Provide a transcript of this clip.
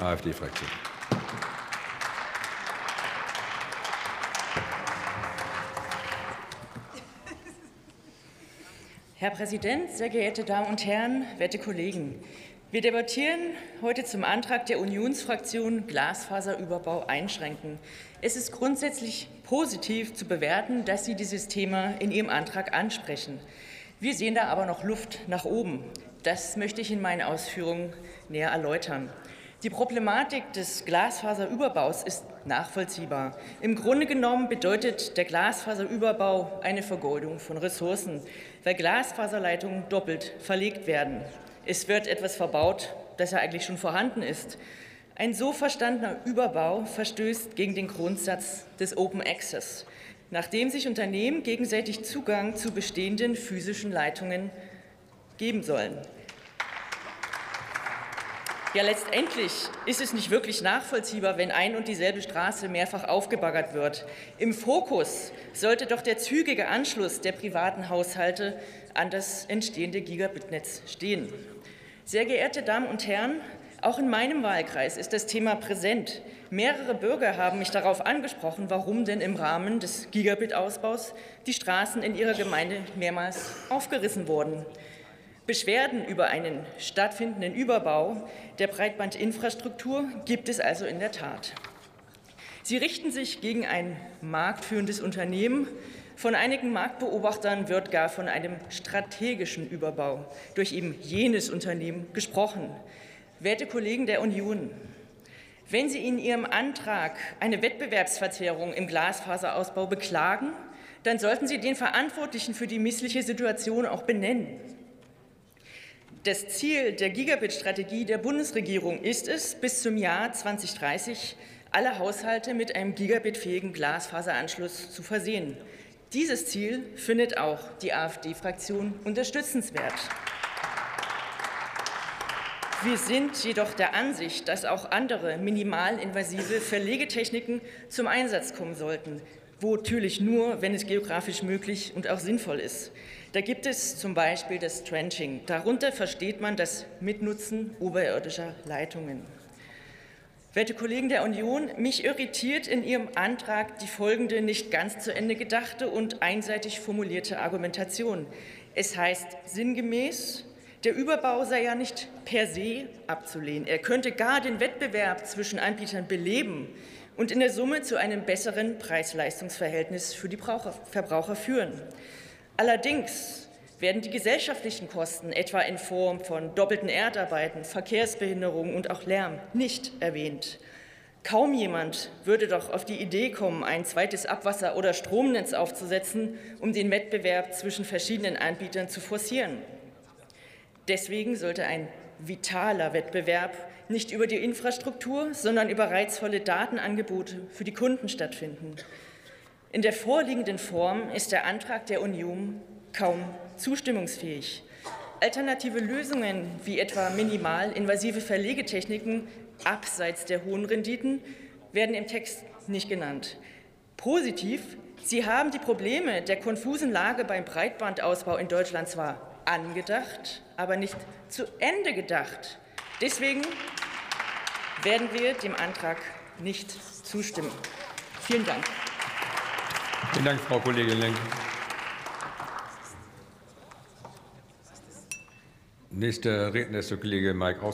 AfD-Fraktion. Herr Präsident, sehr geehrte Damen und Herren, werte Kollegen! Wir debattieren heute zum Antrag der Unionsfraktion Glasfaserüberbau einschränken. Es ist grundsätzlich positiv zu bewerten, dass Sie dieses Thema in Ihrem Antrag ansprechen. Wir sehen da aber noch Luft nach oben. Das möchte ich in meinen Ausführungen näher erläutern. Die Problematik des Glasfaserüberbaus ist nachvollziehbar. Im Grunde genommen bedeutet der Glasfaserüberbau eine Vergeudung von Ressourcen, weil Glasfaserleitungen doppelt verlegt werden. Es wird etwas verbaut, das ja eigentlich schon vorhanden ist. Ein so verstandener Überbau verstößt gegen den Grundsatz des Open Access, nachdem sich Unternehmen gegenseitig Zugang zu bestehenden physischen Leitungen geben sollen. Ja, letztendlich ist es nicht wirklich nachvollziehbar, wenn ein und dieselbe Straße mehrfach aufgebaggert wird. Im Fokus sollte doch der zügige Anschluss der privaten Haushalte an das entstehende Gigabitnetz stehen. Sehr geehrte Damen und Herren, auch in meinem Wahlkreis ist das Thema präsent. Mehrere Bürger haben mich darauf angesprochen, warum denn im Rahmen des Gigabit-Ausbaus die Straßen in ihrer Gemeinde mehrmals aufgerissen wurden. Beschwerden über einen stattfindenden Überbau der Breitbandinfrastruktur gibt es also in der Tat. Sie richten sich gegen ein marktführendes Unternehmen. Von einigen Marktbeobachtern wird gar von einem strategischen Überbau durch eben jenes Unternehmen gesprochen. Werte Kollegen der Union, wenn Sie in Ihrem Antrag eine Wettbewerbsverzerrung im Glasfaserausbau beklagen, dann sollten Sie den Verantwortlichen für die missliche Situation auch benennen. Das Ziel der Gigabit-Strategie der Bundesregierung ist es, bis zum Jahr 2030 alle Haushalte mit einem gigabitfähigen Glasfaseranschluss zu versehen. Dieses Ziel findet auch die AfD-Fraktion unterstützenswert. Wir sind jedoch der Ansicht, dass auch andere minimalinvasive Verlegetechniken zum Einsatz kommen sollten, wo natürlich nur, wenn es geografisch möglich und auch sinnvoll ist. Da gibt es zum Beispiel das Trenching. Darunter versteht man das Mitnutzen oberirdischer Leitungen. Werte Kollegen der Union, mich irritiert in Ihrem Antrag die folgende nicht ganz zu Ende gedachte und einseitig formulierte Argumentation. Es heißt sinngemäß, der Überbau sei ja nicht per se abzulehnen. Er könnte gar den Wettbewerb zwischen Anbietern beleben und in der Summe zu einem besseren Preis-Leistungs-Verhältnis für die Verbraucher führen. Allerdings werden die gesellschaftlichen Kosten, etwa in Form von doppelten Erdarbeiten, Verkehrsbehinderungen und auch Lärm, nicht erwähnt. Kaum jemand würde doch auf die Idee kommen, ein zweites Abwasser- oder Stromnetz aufzusetzen, um den Wettbewerb zwischen verschiedenen Anbietern zu forcieren. Deswegen sollte ein vitaler Wettbewerb nicht über die Infrastruktur, sondern über reizvolle Datenangebote für die Kunden stattfinden. In der vorliegenden Form ist der Antrag der Union kaum zustimmungsfähig. Alternative Lösungen wie etwa minimalinvasive Verlegetechniken abseits der hohen Renditen werden im Text nicht genannt. Positiv, Sie haben die Probleme der konfusen Lage beim Breitbandausbau in Deutschland zwar angedacht, aber nicht zu Ende gedacht. Deswegen werden wir dem Antrag nicht zustimmen. Vielen Dank. Vielen Dank, Frau Kollegin Lenk. Nächster Redner ist der Kollege Mike Aus.